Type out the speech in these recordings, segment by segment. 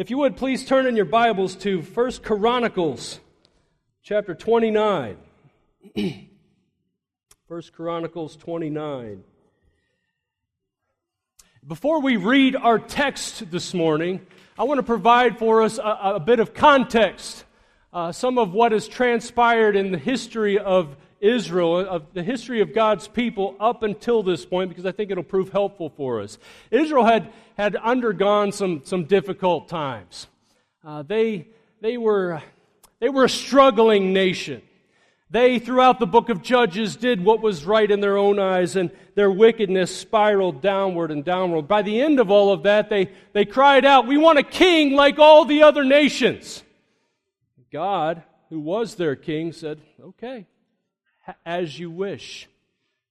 If you would please turn in your Bibles to 1 Chronicles chapter 29. 1 Chronicles 29. Before we read our text this morning, I want to provide for us a, a bit of context, uh, some of what has transpired in the history of Israel, of the history of God's people up until this point, because I think it'll prove helpful for us. Israel had, had undergone some, some difficult times. Uh, they, they, were, they were a struggling nation. They, throughout the book of Judges, did what was right in their own eyes, and their wickedness spiraled downward and downward. By the end of all of that, they, they cried out, We want a king like all the other nations. God, who was their king, said, Okay, as you wish.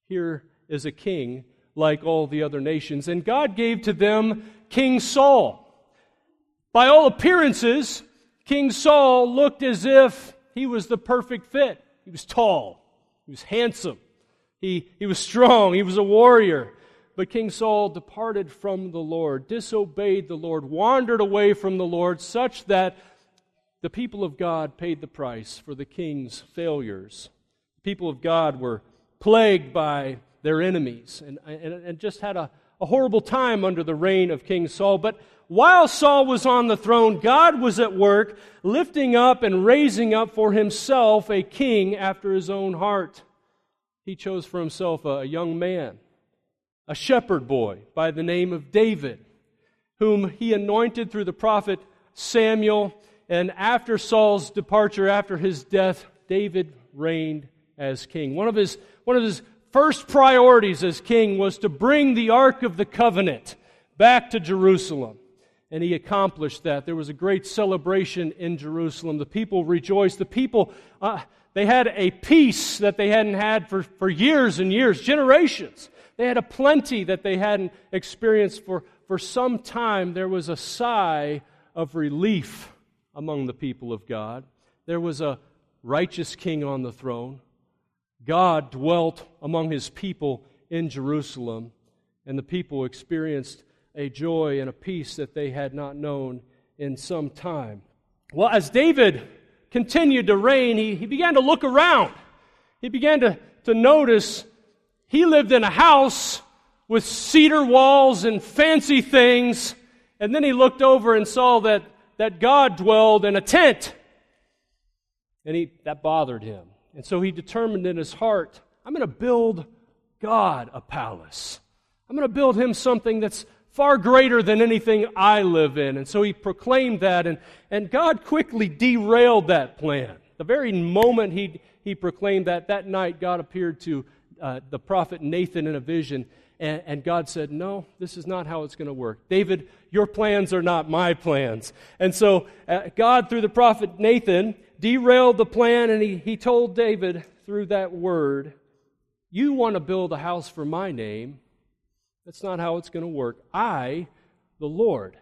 Here is a king like all the other nations. And God gave to them King Saul. By all appearances, King Saul looked as if he was the perfect fit. He was tall, he was handsome, he, he was strong, he was a warrior. But King Saul departed from the Lord, disobeyed the Lord, wandered away from the Lord, such that the people of God paid the price for the king's failures people of God were plagued by their enemies and, and, and just had a, a horrible time under the reign of King Saul. But while Saul was on the throne, God was at work, lifting up and raising up for himself a king after his own heart. He chose for himself a young man, a shepherd boy by the name of David, whom he anointed through the prophet Samuel. And after Saul's departure, after his death, David reigned as king. One of his, one of his first priorities as king was to bring the Ark of the Covenant back to Jerusalem. And he accomplished that. There was a great celebration in Jerusalem. The people rejoiced. The people, uh, they had a peace that they hadn't had for, for years and years, generations. They had a plenty that they hadn't experienced for, for some time. There was a sigh of relief among the people of God. There was a righteous king on the throne. God dwelt among his people in Jerusalem, and the people experienced a joy and a peace that they had not known in some time. Well, as David continued to reign, he, he began to look around. He began to, to notice he lived in a house with cedar walls and fancy things, and then he looked over and saw that, that God dwelled in a tent. And he, that bothered him. And so he determined in his heart, I'm going to build God a palace. I'm going to build him something that's far greater than anything I live in. And so he proclaimed that, and, and God quickly derailed that plan. The very moment he, he proclaimed that, that night, God appeared to uh, the prophet Nathan in a vision, and, and God said, No, this is not how it's going to work. David, your plans are not my plans. And so uh, God, through the prophet Nathan, derailed the plan, and he, he told David through that word, You want to build a house for my name. That's not how it's going to work. I, the Lord,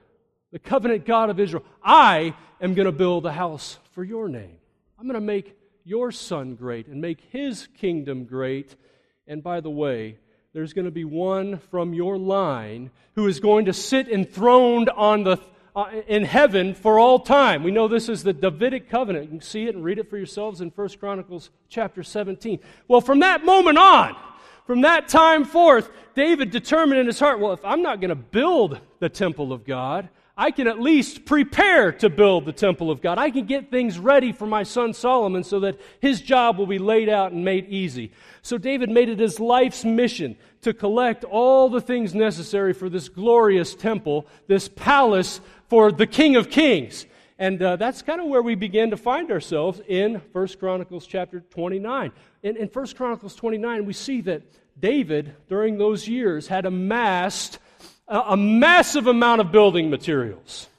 the covenant God of Israel, I am going to build a house for your name. I'm going to make your son great and make his kingdom great. And by the way, there's going to be one from your line who is going to sit enthroned on the Uh, in heaven for all time. We know this is the Davidic covenant. You can see it and read it for yourselves in 1 Chronicles chapter 17. Well, from that moment on, from that time forth, David determined in his heart, well, if I'm not going to build the temple of God, I can at least prepare to build the temple of God. I can get things ready for my son Solomon so that his job will be laid out and made easy. So David made it his life's mission to collect all the things necessary for this glorious temple, this palace for the King of Kings. And uh, that's kind of where we begin to find ourselves in 1 Chronicles chapter 29. In, in 1 Chronicles 29, we see that David, during those years, had amassed a massive amount of building materials.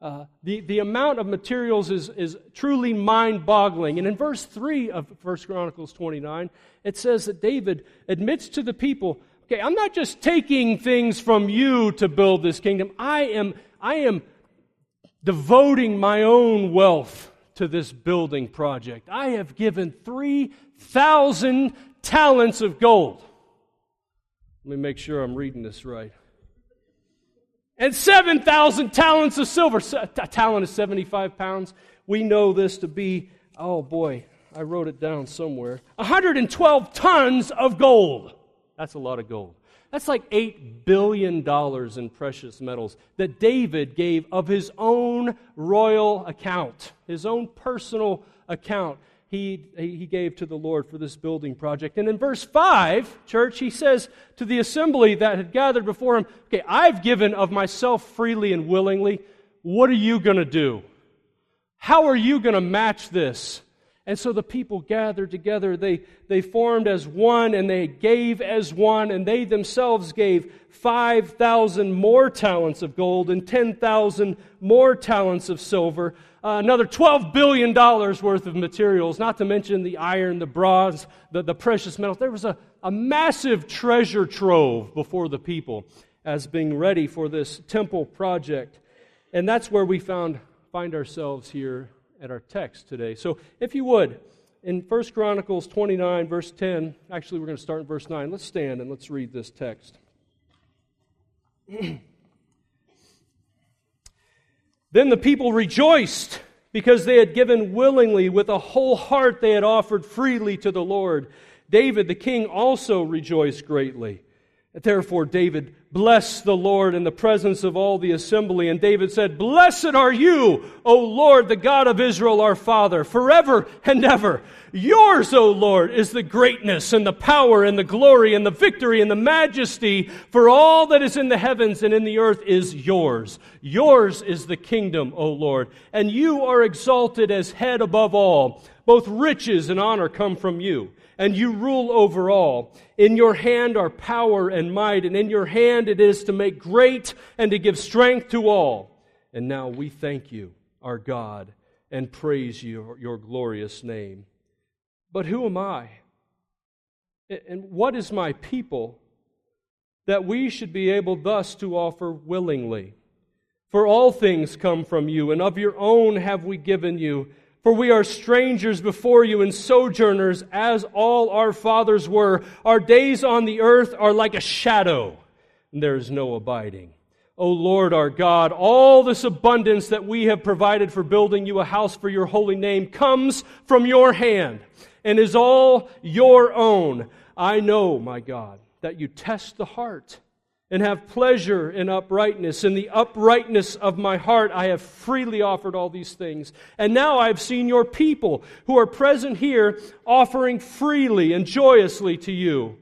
Uh, the, the amount of materials is, is truly mind boggling. And in verse 3 of 1 Chronicles 29, it says that David admits to the people, okay, I'm not just taking things from you to build this kingdom, I am, I am devoting my own wealth to this building project. I have given 3,000 talents of gold. Let me make sure I'm reading this right. and 7,000 talents of silver. A talent is 75 pounds. We know this to be, oh boy, I wrote it down somewhere 112 tons of gold. That's a lot of gold. That's like $8 billion in precious metals that David gave of his own royal account, his own personal account he, he gave to the Lord for this building project. And in verse 5, church, he says to the assembly that had gathered before him, Okay, I've given of myself freely and willingly. What are you going to do? How are you going to match this? And so the people gathered together. They, they formed as one and they gave as one, and they themselves gave 5,000 more talents of gold and 10,000 more talents of silver uh, another $12 billion worth of materials, not to mention the iron, the bronze, the, the precious metals. There was a, a massive treasure trove before the people as being ready for this temple project. And that's where we found, find ourselves here at our text today. So if you would, in 1 Chronicles 29, verse 10, actually, we're going to start in verse 9. Let's stand and let's read this text. Then the people rejoiced because they had given willingly with a whole heart they had offered freely to the Lord. David the king also rejoiced greatly. Therefore, David blessed the Lord in the presence of all the assembly. And David said, Blessed are you, O Lord, the God of Israel, our Father, forever and ever. Yours, O Lord, is the greatness and the power and the glory and the victory and the majesty, for all that is in the heavens and in the earth is yours. Yours is the kingdom, O Lord, and you are exalted as head above all. Both riches and honor come from you and you rule over all. In your hand are power and might, and in your hand it is to make great and to give strength to all. And now we thank you, our God, and praise you, your glorious name. But who am I? And what is my people that we should be able thus to offer willingly? For all things come from you, and of your own have we given you for we are strangers before you and sojourners, as all our fathers were. Our days on the earth are like a shadow, and there is no abiding. O Lord our God, all this abundance that we have provided for building you a house for your holy name comes from your hand and is all your own. I know, my God, that you test the heart and have pleasure in uprightness. In the uprightness of my heart, I have freely offered all these things. And now I have seen your people who are present here offering freely and joyously to you.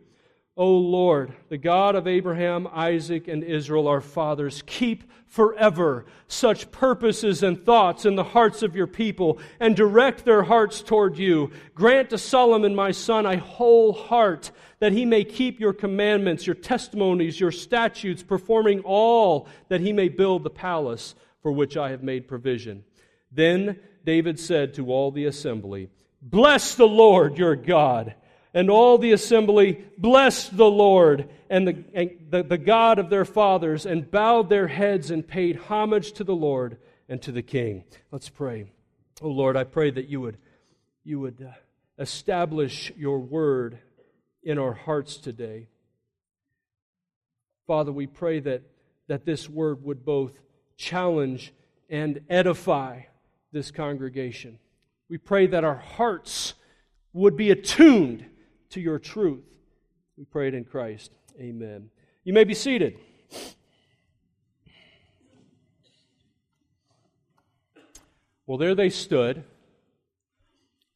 O Lord, the God of Abraham, Isaac, and Israel, our fathers, keep forever such purposes and thoughts in the hearts of your people and direct their hearts toward you. Grant to Solomon, my son, a whole heart that he may keep your commandments, your testimonies, your statutes, performing all that he may build the palace for which I have made provision. Then David said to all the assembly, Bless the Lord your God and all the assembly blessed the Lord and the, and the, the, God of their fathers and bowed their heads and paid homage to the Lord and to the King. Let's pray. Oh Lord, I pray that you would, you would uh, establish your word in our hearts today. Father, we pray that, that this word would both challenge and edify this congregation. We pray that our hearts would be attuned to your truth. We pray it in Christ. Amen. You may be seated. Well, there they stood,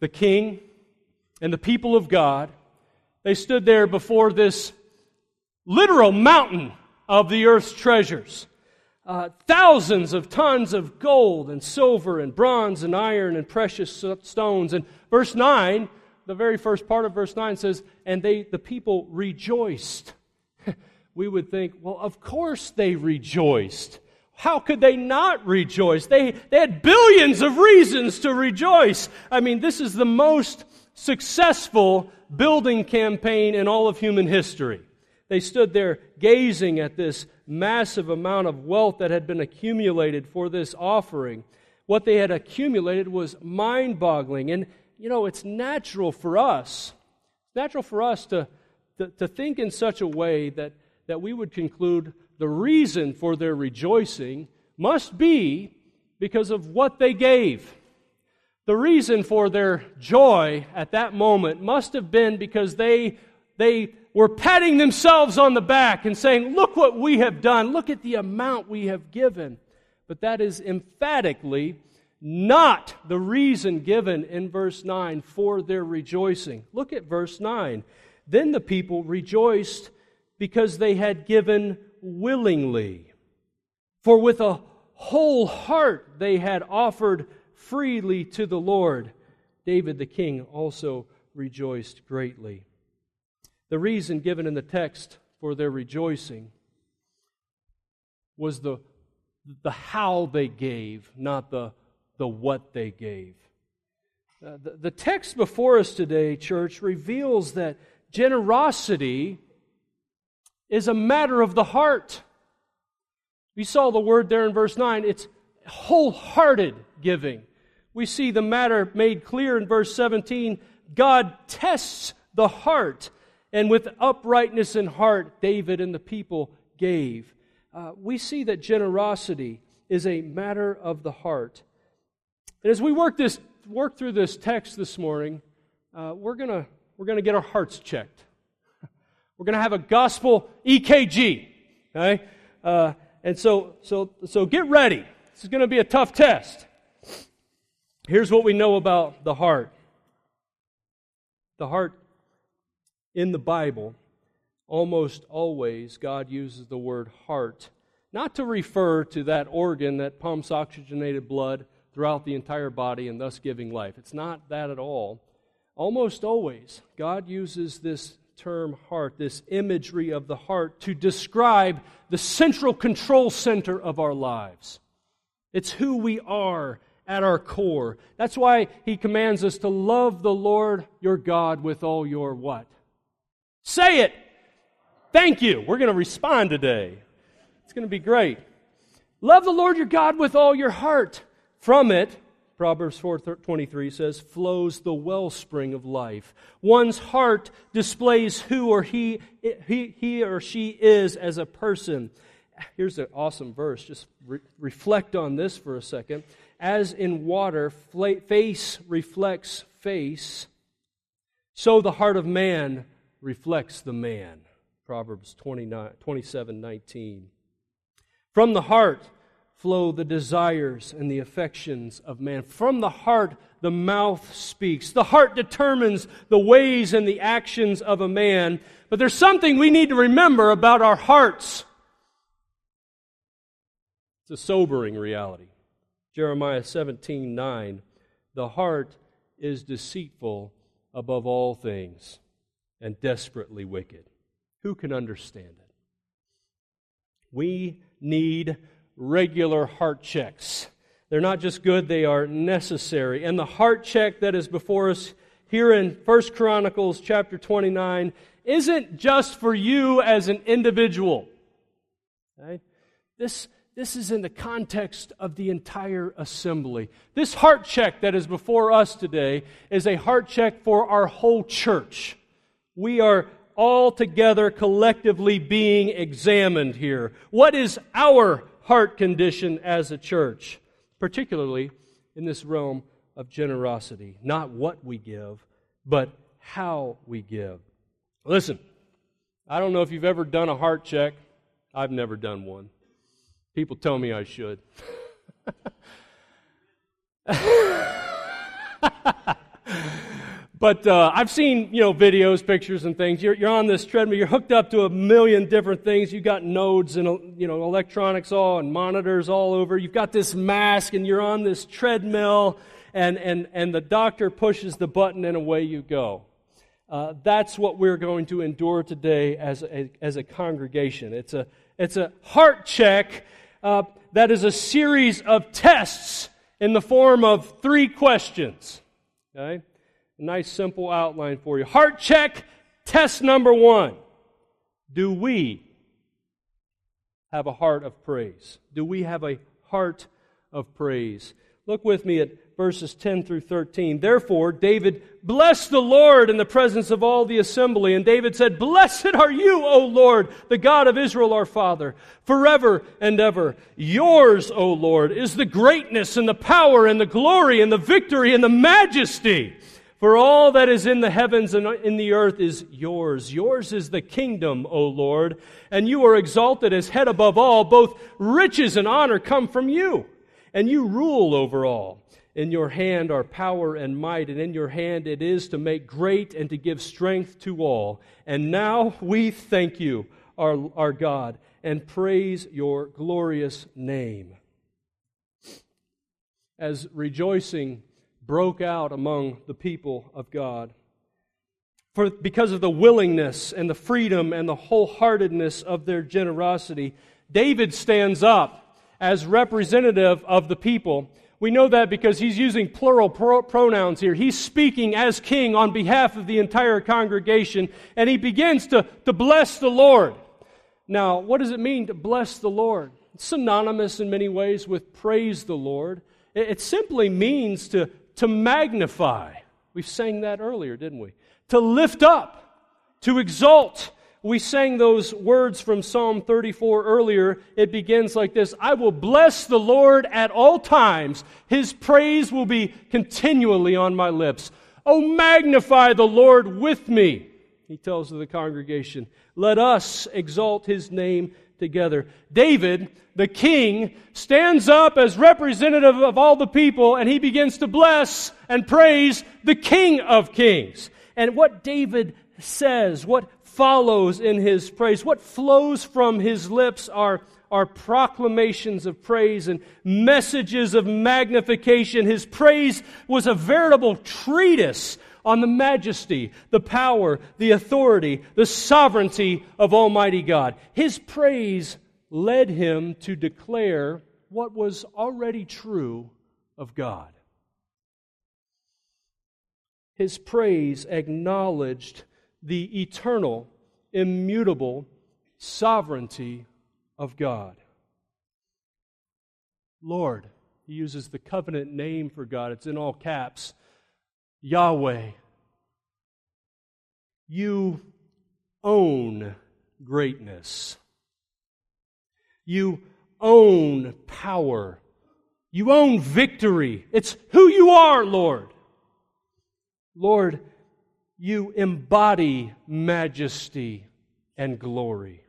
the king and the people of God. They stood there before this literal mountain of the earth's treasures. Uh, thousands of tons of gold and silver and bronze and iron and precious stones. And verse 9 the very first part of verse 9 says, and they, the people rejoiced. we would think, well, of course they rejoiced. How could they not rejoice? They, they had billions of reasons to rejoice. I mean, this is the most successful building campaign in all of human history. They stood there gazing at this massive amount of wealth that had been accumulated for this offering. What they had accumulated was mind boggling. And you know, it's natural for us, natural for us to, to, to think in such a way that, that we would conclude the reason for their rejoicing must be because of what they gave. The reason for their joy at that moment must have been because they, they were patting themselves on the back and saying, Look what we have done. Look at the amount we have given. But that is emphatically not the reason given in verse 9 for their rejoicing. Look at verse 9. Then the people rejoiced because they had given willingly. For with a whole heart they had offered freely to the Lord. David the king also rejoiced greatly. The reason given in the text for their rejoicing was the, the how they gave, not the, the what they gave. Uh, the, the text before us today, church, reveals that generosity is a matter of the heart. We saw the word there in verse 9. It's wholehearted giving. We see the matter made clear in verse 17. God tests the heart, and with uprightness in heart, David and the people gave. Uh, we see that generosity is a matter of the heart. And as we work, this, work through this text this morning, uh, we're going we're to get our hearts checked. We're going to have a gospel EKG. Okay? Uh, and so, so, so get ready. This is going to be a tough test. Here's what we know about the heart the heart in the Bible, almost always, God uses the word heart, not to refer to that organ that pumps oxygenated blood throughout the entire body and thus giving life. It's not that at all. Almost always, God uses this term heart, this imagery of the heart, to describe the central control center of our lives. It's who we are at our core. That's why he commands us to love the Lord your God with all your what? Say it. Thank you. We're going to respond today. It's going to be great. Love the Lord your God with all your heart. From it, Proverbs 4:23 says, flows the wellspring of life. One's heart displays who or he, he, he or she is as a person. Here's an awesome verse. Just re- reflect on this for a second. As in water, face reflects face, so the heart of man reflects the man. Proverbs 29, 27 19. From the heart, flow the desires and the affections of man. From the heart, the mouth speaks. The heart determines the ways and the actions of a man. But there's something we need to remember about our hearts. It's a sobering reality. Jeremiah 17 9. The heart is deceitful above all things and desperately wicked. Who can understand it? We need regular heart checks. They're not just good, they are necessary. And the heart check that is before us here in 1 Chronicles chapter 29 isn't just for you as an individual. Okay? This, this is in the context of the entire assembly. This heart check that is before us today is a heart check for our whole church. We are all together collectively being examined here. What is our heart condition as a church, particularly in this realm of generosity. Not what we give, but how we give. Listen, I don't know if you've ever done a heart check. I've never done one. People tell me I should. But uh, I've seen, you know, videos, pictures, and things. You're, you're on this treadmill. You're hooked up to a million different things. You've got nodes and, you know, electronics all and monitors all over. You've got this mask and you're on this treadmill and, and, and the doctor pushes the button and away you go. Uh, that's what we're going to endure today as a, as a congregation. It's a, it's a heart check uh, that is a series of tests in the form of three questions. Okay? A nice simple outline for you. Heart check, test number one. Do we have a heart of praise? Do we have a heart of praise? Look with me at verses 10 through 13. Therefore, David blessed the Lord in the presence of all the assembly. And David said, Blessed are you, O Lord, the God of Israel our Father, forever and ever. Yours, O Lord, is the greatness and the power and the glory and the victory and the majesty. For all that is in the heavens and in the earth is yours. Yours is the kingdom, O Lord, and you are exalted as head above all. Both riches and honor come from you, and you rule over all. In your hand are power and might, and in your hand it is to make great and to give strength to all. And now we thank you, our, our God, and praise your glorious name. As rejoicing broke out among the people of God, for, because of the willingness and the freedom and the wholeheartedness of their generosity, David stands up as representative of the people we know that because he's using plural pro- pronouns here. He's speaking as king on behalf of the entire congregation, and he begins to, to bless the Lord. Now, what does it mean to bless the Lord? It's synonymous in many ways with praise the Lord. It, it simply means to, to magnify. We sang that earlier, didn't we? To lift up, to exalt, we sang those words from Psalm 34 earlier. It begins like this I will bless the Lord at all times. His praise will be continually on my lips. Oh, magnify the Lord with me, he tells the congregation. Let us exalt his name together. David, the king, stands up as representative of all the people and he begins to bless and praise the King of Kings. And what David says, what follows in his praise. What flows from his lips are, are proclamations of praise and messages of magnification. His praise was a veritable treatise on the majesty, the power, the authority, the sovereignty of Almighty God. His praise led him to declare what was already true of God. His praise acknowledged the eternal, immutable sovereignty of God. Lord, he uses the covenant name for God, it's in all caps Yahweh. You own greatness. You own power. You own victory. It's who you are, Lord. Lord, you embody majesty and glory.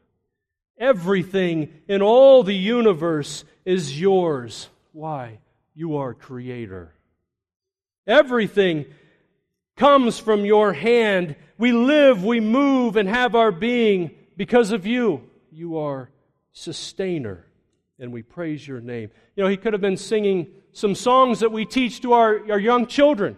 Everything in all the universe is yours. Why? You are creator. Everything comes from your hand. We live, we move, and have our being because of you. You are sustainer, and we praise your name. You know, he could have been singing some songs that we teach to our, our young children.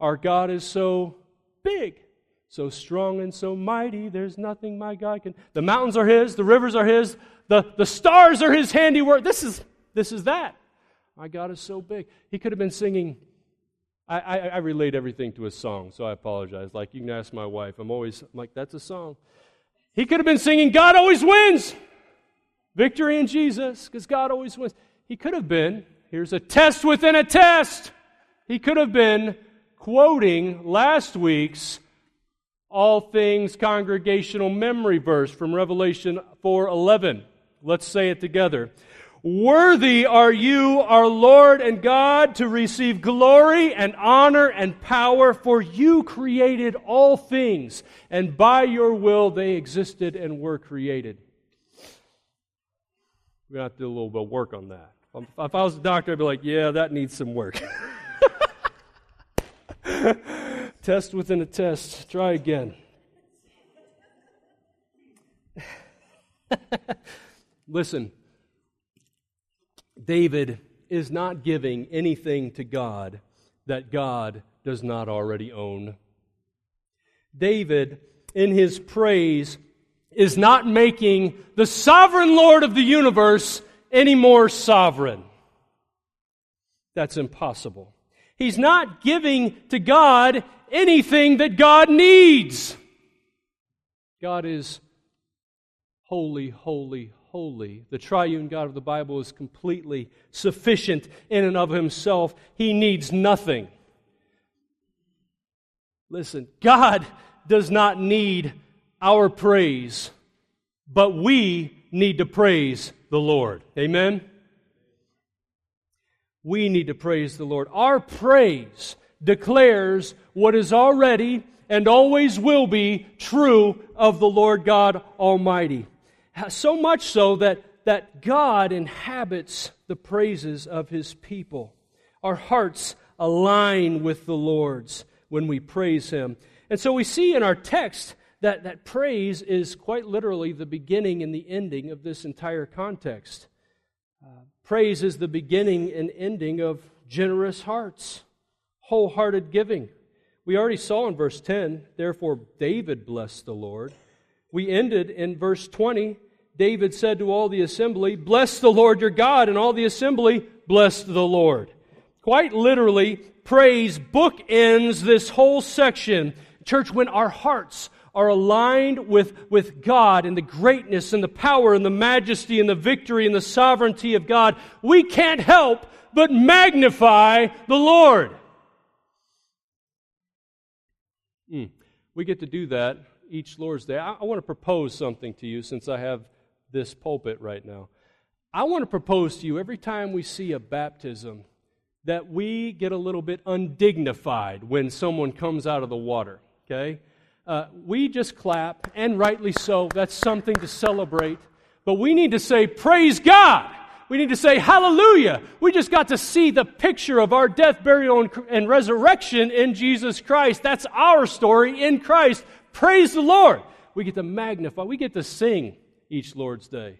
Our God is so big, so strong and so mighty, there's nothing my God can. The mountains are His, the rivers are His, the, the stars are His handiwork. This is, this is that. My God is so big. He could have been singing. I, I, I relate everything to a song, so I apologize. Like, you can ask my wife. I'm always I'm like, that's a song. He could have been singing, God always wins. Victory in Jesus, because God always wins. He could have been, here's a test within a test. He could have been quoting last week's all things congregational memory verse from Revelation 4:11. Let's say it together. Worthy are you, our Lord and God, to receive glory and honor and power, for you created all things, and by your will they existed and were created. We're going to have to do a little bit of work on that. If I was a doctor, I'd be like, yeah, that needs some work. test within a test. Try again. Listen, David is not giving anything to God that God does not already own. David, in his praise, is not making the sovereign Lord of the universe any more sovereign. That's impossible. He's not giving to God anything that God needs. God is holy, holy, holy. The triune God of the Bible is completely sufficient in and of himself. He needs nothing. Listen, God does not need our praise, but we need to praise the Lord. Amen? We need to praise the Lord. Our praise declares what is already and always will be true of the Lord God Almighty. So much so that, that God inhabits the praises of His people. Our hearts align with the Lord's when we praise Him. And so we see in our text that, that praise is quite literally the beginning and the ending of this entire context. Uh, praise is the beginning and ending of generous hearts, wholehearted giving. We already saw in verse 10, therefore David blessed the Lord. We ended in verse 20. David said to all the assembly, Bless the Lord your God, and all the assembly blessed the Lord. Quite literally, praise bookends this whole section. Church, when our hearts are aligned with, with God and the greatness and the power and the majesty and the victory and the sovereignty of God, we can't help but magnify the Lord. Mm. We get to do that each Lord's Day. I, I want to propose something to you since I have this pulpit right now. I want to propose to you every time we see a baptism that we get a little bit undignified when someone comes out of the water, okay? Uh, we just clap, and rightly so. That's something to celebrate. But we need to say, Praise God! We need to say, Hallelujah! We just got to see the picture of our death, burial, and, and resurrection in Jesus Christ. That's our story in Christ. Praise the Lord! We get to magnify, we get to sing each Lord's Day.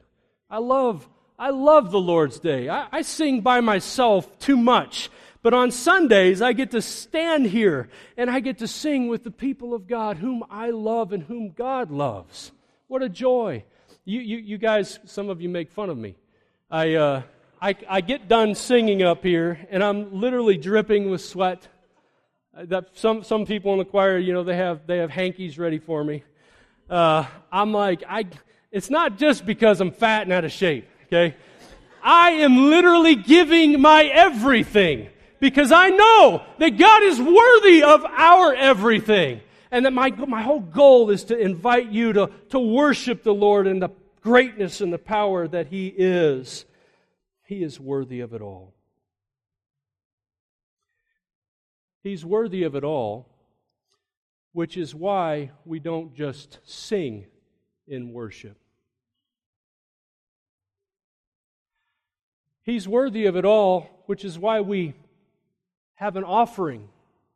I love, I love the Lord's Day. I, I sing by myself too much. But on Sundays, I get to stand here and I get to sing with the people of God whom I love and whom God loves. What a joy. You, you, you guys, some of you make fun of me. I, uh, I, I get done singing up here and I'm literally dripping with sweat. Uh, that some, some people in the choir, you know, they have, they have hankies ready for me. Uh, I'm like, I, it's not just because I'm fat and out of shape, okay? I am literally giving my everything because I know that God is worthy of our everything. And that my, my whole goal is to invite you to, to worship the Lord in the greatness and the power that He is. He is worthy of it all. He's worthy of it all, which is why we don't just sing in worship. He's worthy of it all, which is why we have an offering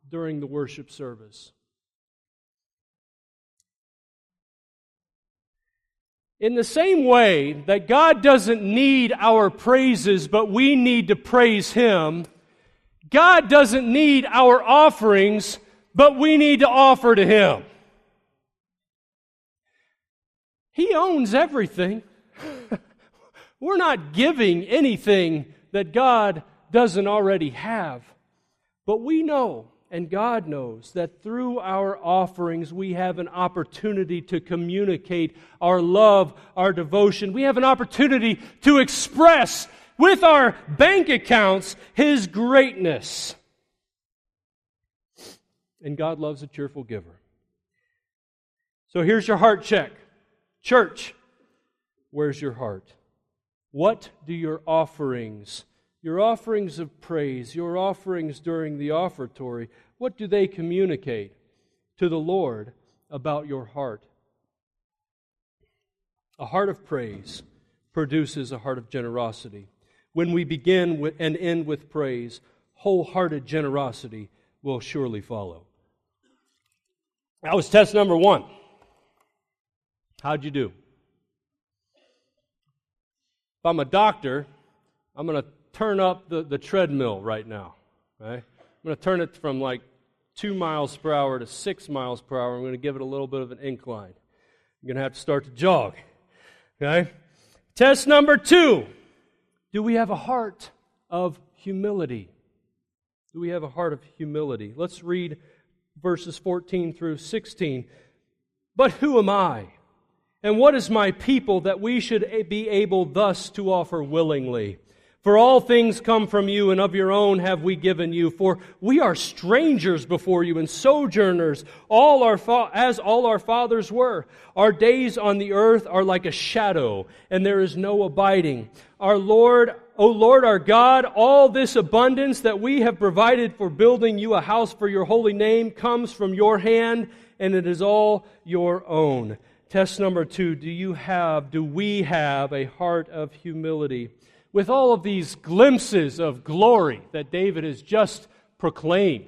during the worship service. In the same way that God doesn't need our praises, but we need to praise Him, God doesn't need our offerings, but we need to offer to Him. He owns everything. We're not giving anything that God doesn't already have. But we know, and God knows, that through our offerings we have an opportunity to communicate our love, our devotion. We have an opportunity to express with our bank accounts His greatness. And God loves a cheerful giver. So here's your heart check. Church, where's your heart? What do your offerings your offerings of praise, your offerings during the offertory, what do they communicate to the Lord about your heart? A heart of praise produces a heart of generosity. When we begin with, and end with praise, wholehearted generosity will surely follow. That was test number one. How'd you do? If I'm a doctor, I'm going to turn up the, the treadmill right now. Right? I'm going to turn it from like two miles per hour to six miles per hour. I'm going to give it a little bit of an incline. I'm going to have to start to jog. Okay? Test number two Do we have a heart of humility? Do we have a heart of humility? Let's read verses 14 through 16. But who am I? And what is my people that we should be able thus to offer willingly? For all things come from you, and of your own have we given you. For we are strangers before you and sojourners, all our fa- as all our fathers were. Our days on the earth are like a shadow, and there is no abiding. Our Lord, O Lord our God, all this abundance that we have provided for building you a house for your holy name comes from your hand, and it is all your own. Test number two Do you have, do we have a heart of humility? With all of these glimpses of glory that David has just proclaimed,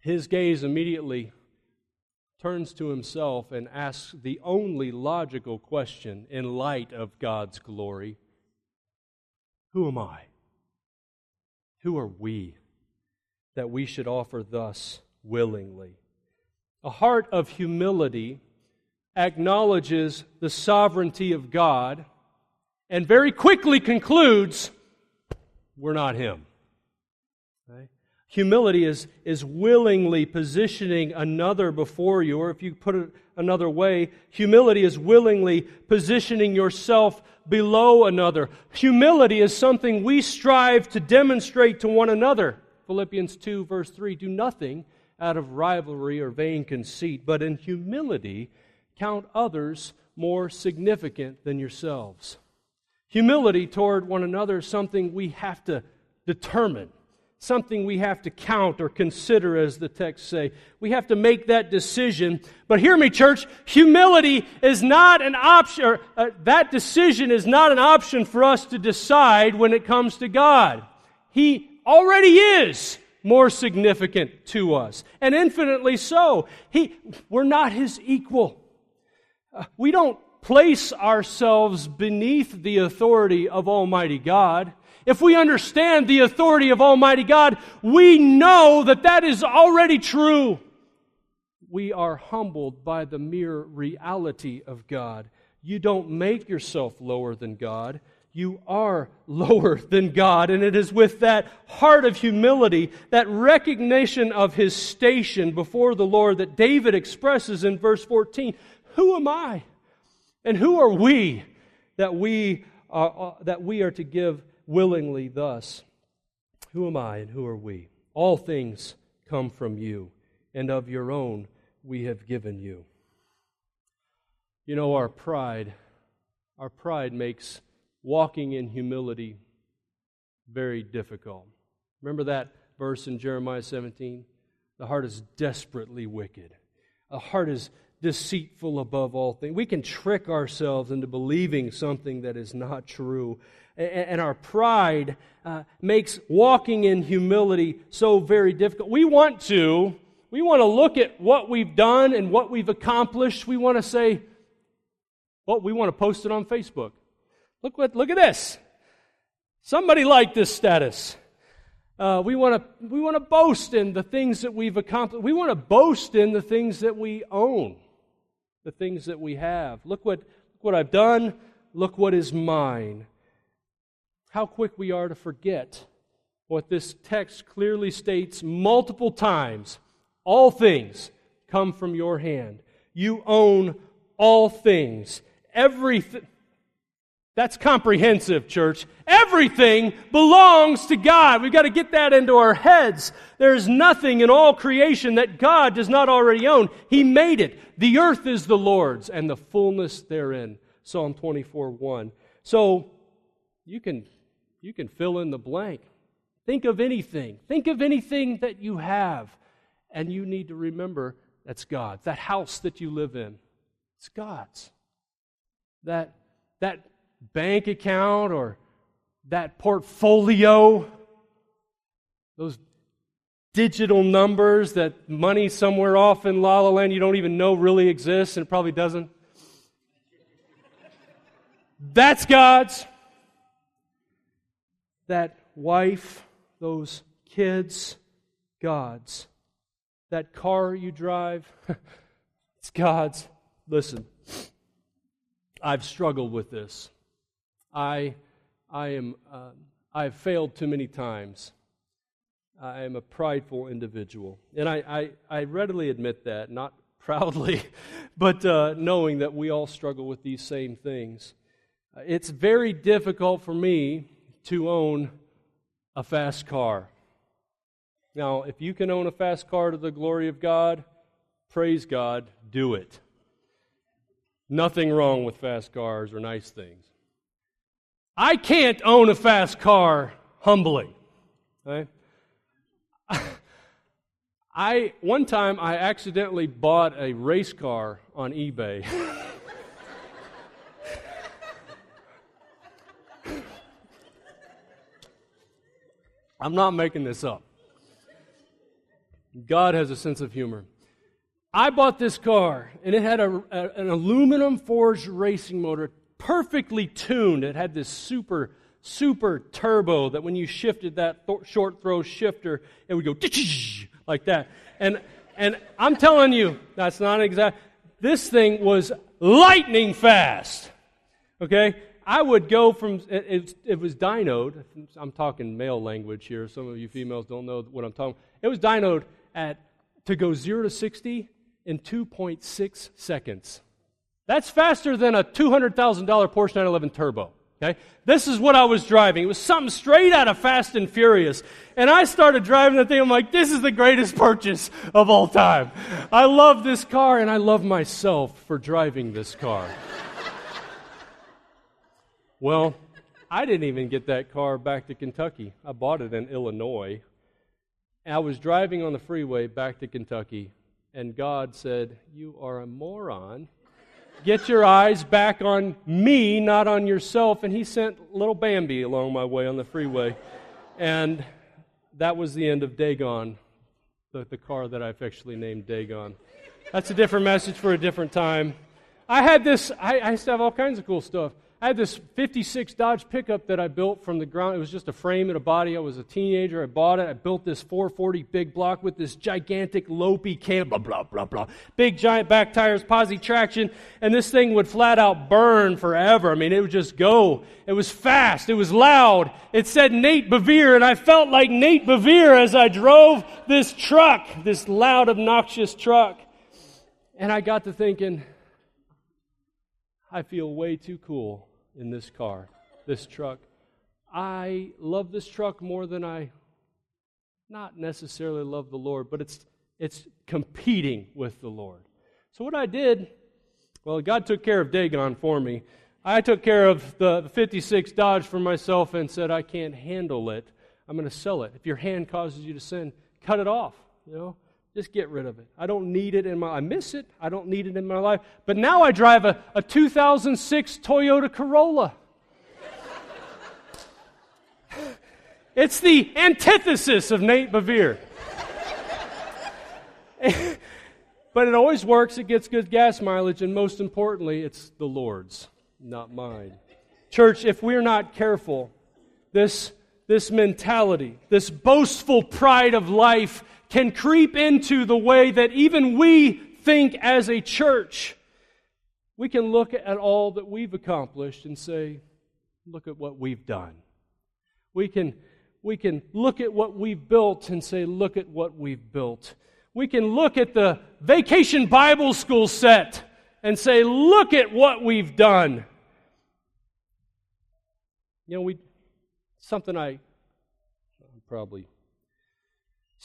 his gaze immediately turns to himself and asks the only logical question in light of God's glory Who am I? Who are we that we should offer thus willingly? A heart of humility acknowledges the sovereignty of God and very quickly concludes, We're not Him. Okay? Humility is, is willingly positioning another before you, or if you put it another way, humility is willingly positioning yourself below another. Humility is something we strive to demonstrate to one another. Philippians 2, verse 3 Do nothing out of rivalry or vain conceit, but in humility count others more significant than yourselves. Humility toward one another is something we have to determine, something we have to count or consider, as the texts say. We have to make that decision. But hear me, church, humility is not an option, or, uh, that decision is not an option for us to decide when it comes to God. He already is more significant to us, and infinitely so. He, we're not his equal. Uh, we don't place ourselves beneath the authority of Almighty God, if we understand the authority of Almighty God, we know that that is already true. We are humbled by the mere reality of God. You don't make yourself lower than God. You are lower than God. And it is with that heart of humility, that recognition of his station before the Lord that David expresses in verse 14 Who am I? And who are we that we are, uh, that we are to give willingly thus? Who am I and who are we? All things come from you, and of your own we have given you. You know, our pride, our pride makes walking in humility very difficult. Remember that verse in Jeremiah 17? The heart is desperately wicked. The heart is deceitful above all things. We can trick ourselves into believing something that is not true. And our pride uh, makes walking in humility so very difficult. We want to, we want to look at what we've done and what we've accomplished. We want to say, well, we want to post it on Facebook. Look what, look at this. Somebody liked this status. Uh, we want to we want to boast in the things that we've accomplished. We want to boast in the things that we own the things that we have. Look what, look what I've done. Look what is mine. How quick we are to forget what this text clearly states multiple times. All things come from your hand. You own all things. Everything. That's comprehensive, church. Everything belongs to God. We've got to get that into our heads. There's nothing in all creation that God does not already own. He made it. The earth is the Lord's and the fullness therein. Psalm 24 1. So you can, you can fill in the blank. Think of anything. Think of anything that you have. And you need to remember that's God. That house that you live in, it's God's. That, that bank account or that portfolio, those digital numbers that money somewhere off in La La Land you don't even know really exists and it probably doesn't. That's God's. That wife, those kids, God's. That car you drive, it's God's. Listen, I've struggled with this. I, I am, uh, I have failed too many times. I am a prideful individual. And I, I, I readily admit that, not proudly, but uh, knowing that we all struggle with these same things. It's very difficult for me to own a fast car. Now, if you can own a fast car to the glory of God, praise God, do it. Nothing wrong with fast cars or nice things. I can't own a fast car humbly. Right? I one time I accidentally bought a race car on eBay. I'm not making this up. God has a sense of humor. I bought this car, and it had a, a, an aluminum forged racing motor, perfectly tuned. It had this super, super turbo that when you shifted that th- short throw shifter, it would go like that. And, and I'm telling you, that's not exact. This thing was lightning fast. Okay? I would go from, it, it, was dynoed. I'm talking male language here. Some of you females don't know what I'm talking It was dynoed at, to go 0 to 60 in 2.6 seconds. That's faster than a $200,000 Porsche 911 Turbo. Okay? This is what I was driving. It was something straight out of Fast and Furious. And I started driving the thing. I'm like, this is the greatest purchase of all time. I love this car, and I love myself for driving this car. well, I didn't even get that car back to Kentucky. I bought it in Illinois. And I was driving on the freeway back to Kentucky and God said, You are a moron. Get your eyes back on me, not on yourself. And He sent little Bambi along my way on the freeway. And that was the end of Dagon, the, the car that I affectionately named Dagon. That's a different message for a different time. I had this, I, I used to have all kinds of cool stuff. I had this 56 Dodge pickup that I built from the ground. It was just a frame and a body. I was a teenager. I bought it. I built this 440 big block with this gigantic Lopey cam, blah, blah, blah, blah. Big giant back tires, posi traction, and this thing would flat out burn forever. I mean, it would just go. It was fast. It was loud. It said Nate Bevere, and I felt like Nate Bevere as I drove this truck, this loud, obnoxious truck. And I got to thinking, I feel way too cool in this car, this truck. I love this truck more than I not necessarily love the Lord, but it's it's competing with the Lord. So what I did, well, God took care of Dagon for me. I took care of the 56 Dodge for myself and said I can't handle it. I'm going to sell it. If your hand causes you to sin, cut it off, you know? Just get rid of it. I don't need it in my I miss it. I don't need it in my life. But now I drive a, a 2006 Toyota Corolla. it's the antithesis of Nate Bevere. but it always works. It gets good gas mileage, and most importantly, it's the Lord's, not mine. Church, if we're not careful, this, this mentality, this boastful pride of life can creep into the way that even we think as a church. We can look at all that we've accomplished and say, look at what we've done. We can, we can look at what we've built and say, look at what we've built. We can look at the vacation Bible school set and say, look at what we've done. You know, we something I probably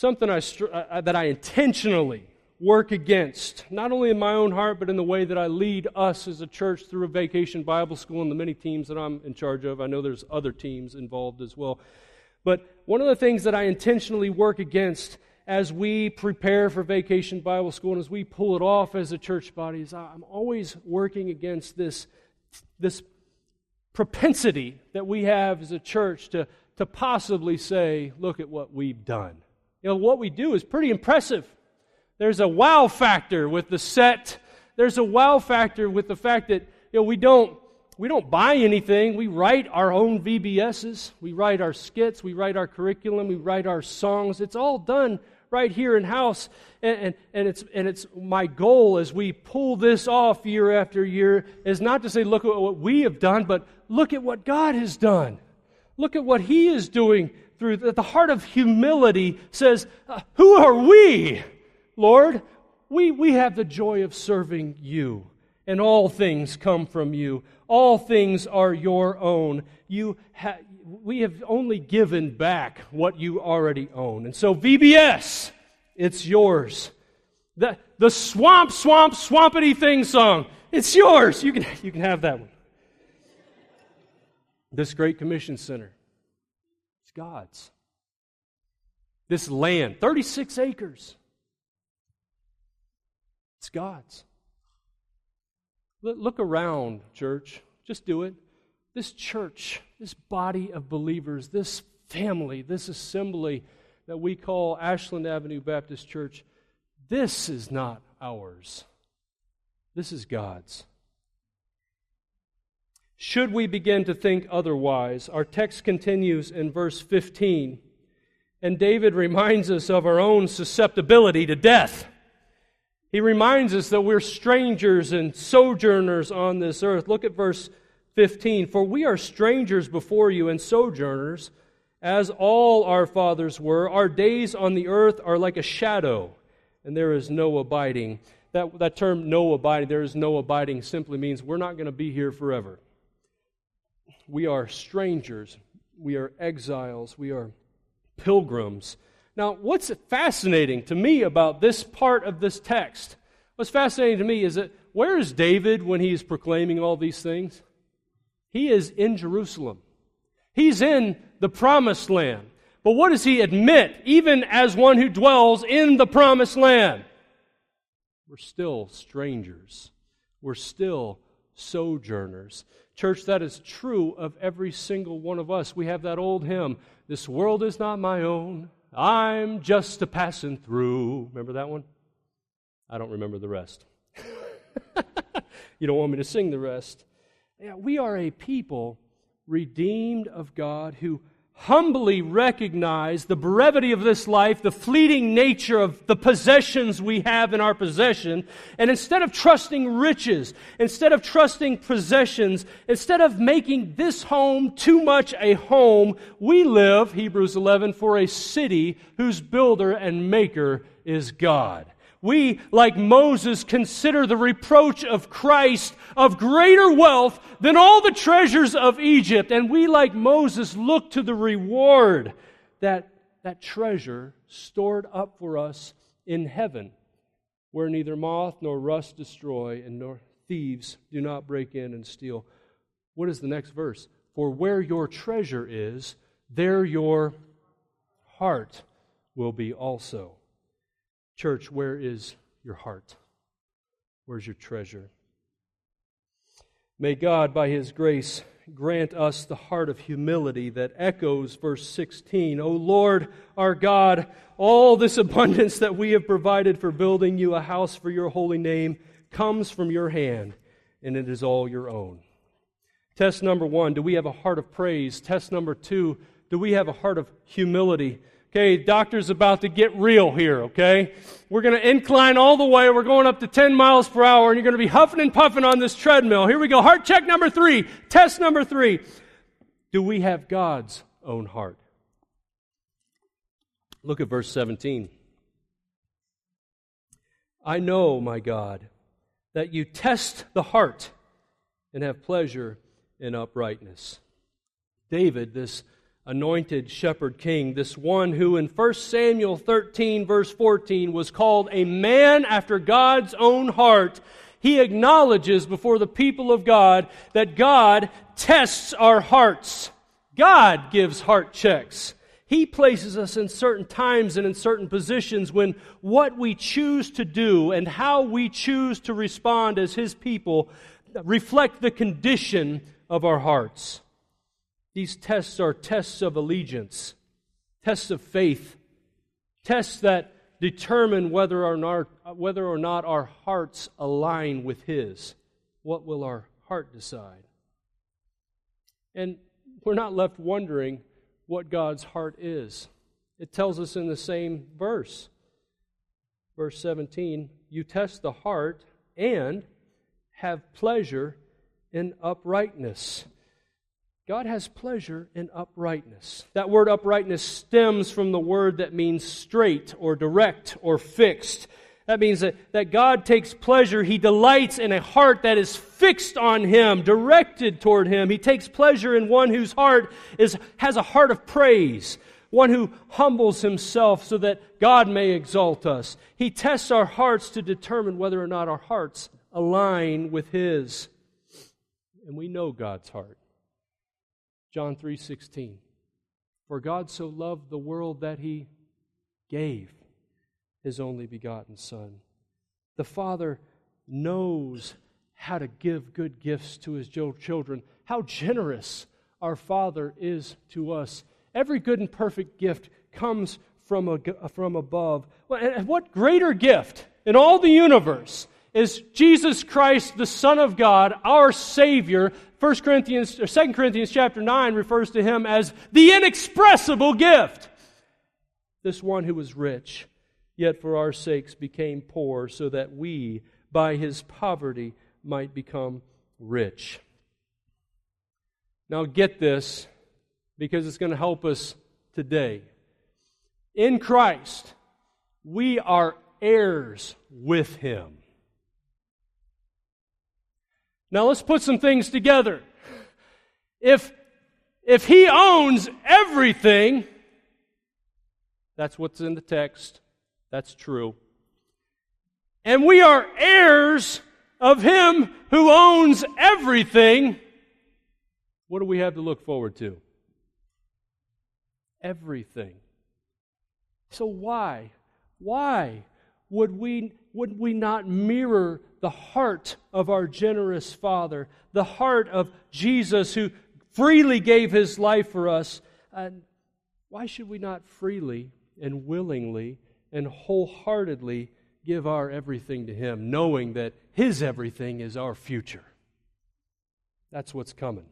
something I, uh, that I intentionally work against, not only in my own heart, but in the way that I lead us as a church through a vacation Bible school and the many teams that I'm in charge of. I know there's other teams involved as well. But one of the things that I intentionally work against as we prepare for vacation Bible school and as we pull it off as a church body is I'm always working against this, this propensity that we have as a church to, to possibly say, look at what we've done you know, what we do is pretty impressive. There's a wow factor with the set. There's a wow factor with the fact that you know, we don't we don't buy anything. We write our own VBSs. We write our skits. We write our curriculum. We write our songs. It's all done right here in house. And, and, and, it's, and it's my goal as we pull this off year after year is not to say, look at what we have done, but look at what God has done. Look at what He is doing through the heart of humility says, uh, Who are we, Lord? we, we have the joy of serving you, and all things come from you. All things are your own. You ha- we have only given back what you already own. And so, VBS, it's yours. The, the swamp, swamp, swampity thing song, it's yours. You can, you can have that one. This Great Commission Center, it's God's. This land, 36 acres, it's God's. Look around, church. Just do it. This church, this body of believers, this family, this assembly that we call Ashland Avenue Baptist Church, this is not ours. This is God's. Should we begin to think otherwise, our text continues in verse 15, and David reminds us of our own susceptibility to death. He reminds us that we're strangers and sojourners on this earth. Look at verse 15. For we are strangers before you and sojourners, as all our fathers were. Our days on the earth are like a shadow, and there is no abiding. That, that term, no abiding, there is no abiding, simply means we're not going to be here forever. We are strangers, we are exiles, we are pilgrims. Now, what's fascinating to me about this part of this text, what's fascinating to me is that where is David when he's proclaiming all these things? He is in Jerusalem. He's in the promised land. But what does he admit, even as one who dwells in the promised land? We're still strangers. We're still sojourners. Church, that is true of every single one of us. We have that old hymn, This world is not my own. I'm just a passing through. Remember that one? I don't remember the rest. you don't want me to sing the rest. Yeah, we are a people redeemed of God who humbly recognize the brevity of this life, the fleeting nature of the possessions we have in our possession, and instead of trusting riches, instead of trusting possessions, instead of making this home too much a home, we live, Hebrews 11, for a city whose builder and maker is God. We, like Moses, consider the reproach of Christ of greater wealth than all the treasures of Egypt. And we, like Moses, look to the reward that that treasure stored up for us in heaven, where neither moth nor rust destroy, and nor thieves do not break in and steal. What is the next verse? For where your treasure is, there your heart will be also. Church, where is your heart? Where's your treasure? May God, by His grace, grant us the heart of humility that echoes verse 16. O Lord, our God, all this abundance that we have provided for building you a house for your holy name comes from your hand, and it is all your own. Test number one do we have a heart of praise? Test number two do we have a heart of humility? Okay, doctor's about to get real here, okay? We're going to incline all the way. We're going up to 10 miles per hour, and you're going to be huffing and puffing on this treadmill. Here we go. Heart check number three. Test number three. Do we have God's own heart? Look at verse 17. I know, my God, that you test the heart and have pleasure in uprightness. David, this anointed shepherd king, this one who in 1 Samuel 13, verse 14, was called a man after God's own heart, he acknowledges before the people of God that God tests our hearts. God gives heart checks. He places us in certain times and in certain positions when what we choose to do and how we choose to respond as His people reflect the condition of our hearts. These tests are tests of allegiance, tests of faith, tests that determine whether or not, whether or not our hearts align with His. What will our heart decide? And we're not left wondering what God's heart is. It tells us in the same verse, verse 17, you test the heart and have pleasure in uprightness. God has pleasure in uprightness. That word uprightness stems from the word that means straight or direct or fixed. That means that, that God takes pleasure. He delights in a heart that is fixed on Him, directed toward Him. He takes pleasure in one whose heart is, has a heart of praise, one who humbles himself so that God may exalt us. He tests our hearts to determine whether or not our hearts align with His. And we know God's heart. John 3:16 For God so loved the world that he gave his only begotten Son. The Father knows how to give good gifts to his children, how generous our Father is to us. Every good and perfect gift comes from, a, from above. And what greater gift in all the universe is Jesus Christ, the Son of God, our Savior. 1 Corinthians or 2 Corinthians chapter 9 refers to him as the inexpressible gift. This one who was rich yet for our sakes became poor, so that we, by his poverty, might become rich. Now, get this, because it's going to help us today. In Christ, we are heirs with him. Now, let's put some things together. If, if he owns everything, that's what's in the text. That's true. And we are heirs of Him who owns everything. What do we have to look forward to? Everything. So why? Why would we, would we not mirror the heart of our generous Father, the heart of Jesus who freely gave his life for us? And why should we not freely and willingly and wholeheartedly give our everything to Him, knowing that His everything is our future. That's what's coming.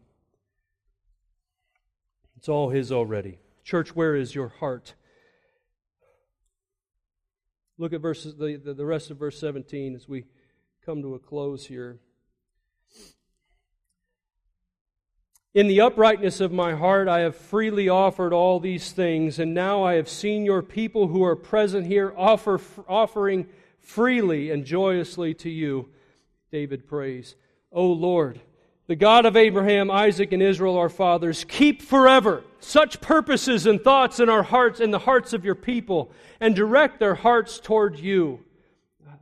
It's all His already. Church, where is your heart? Look at verses, the, the, the rest of verse 17 as we come to a close here. In the uprightness of my heart, I have freely offered all these things, and now I have seen your people who are present here offer, offering freely and joyously to you. David prays, O Lord, the God of Abraham, Isaac, and Israel, our fathers, keep forever such purposes and thoughts in our hearts, in the hearts of your people, and direct their hearts toward you.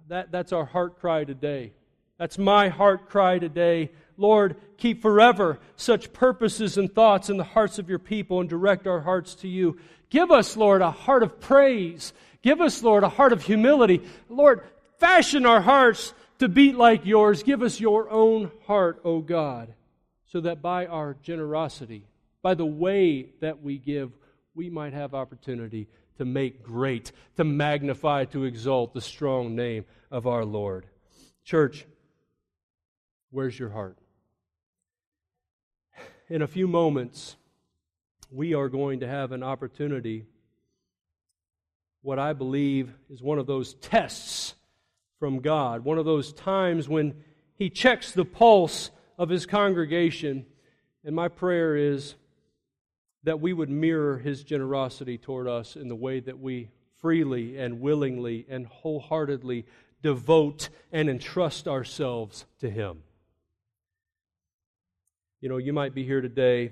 That, that's our heart cry today. That's my heart cry today Lord, keep forever such purposes and thoughts in the hearts of your people and direct our hearts to you. Give us, Lord, a heart of praise. Give us, Lord, a heart of humility. Lord, fashion our hearts to beat like yours. Give us your own heart, O God, so that by our generosity, by the way that we give, we might have opportunity to make great, to magnify, to exalt the strong name of our Lord. Church, where's your heart? in a few moments, we are going to have an opportunity, what I believe is one of those tests from God, one of those times when He checks the pulse of His congregation. And my prayer is that we would mirror His generosity toward us in the way that we freely and willingly and wholeheartedly devote and entrust ourselves to Him. You know, you might be here today,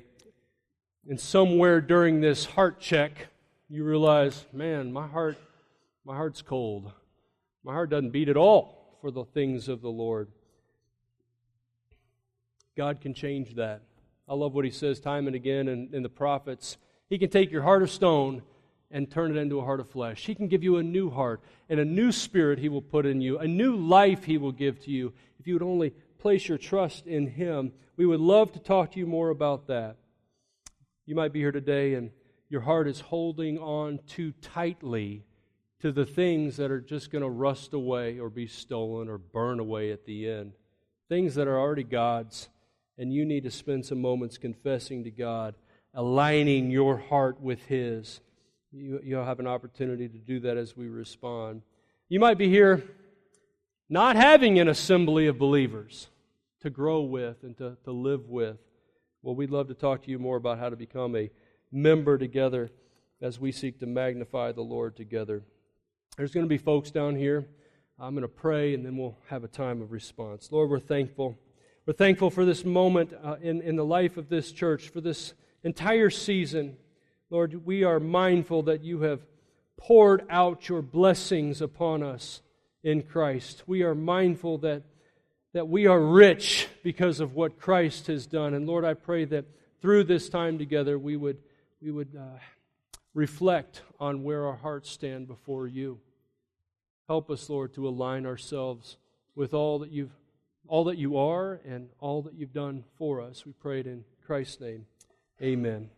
and somewhere during this heart check, you realize, man, my heart, my heart's cold. My heart doesn't beat at all for the things of the Lord. God can change that. I love what he says time and again in, in the prophets. He can take your heart of stone and turn it into a heart of flesh. He can give you a new heart and a new spirit he will put in you, a new life he will give to you if you would only place your trust in Him. We would love to talk to you more about that. You might be here today and your heart is holding on too tightly to the things that are just going to rust away or be stolen or burn away at the end. Things that are already God's, and you need to spend some moments confessing to God, aligning your heart with His. You, you'll have an opportunity to do that as we respond. You might be here not having an assembly of believers to grow with and to, to live with. Well, we'd love to talk to you more about how to become a member together as we seek to magnify the Lord together. There's going to be folks down here I'm going to pray and then we'll have a time of response. Lord, we're thankful. We're thankful for this moment uh, in, in the life of this church, for this entire season. Lord, we are mindful that you have poured out your blessings upon us in Christ. We are mindful that, that we are rich because of what Christ has done. And Lord, I pray that through this time together, we would, we would uh, reflect on where our hearts stand before you. Help us, Lord, to align ourselves with all that you've all that you are and all that you've done for us. We pray it in Christ's name. Amen.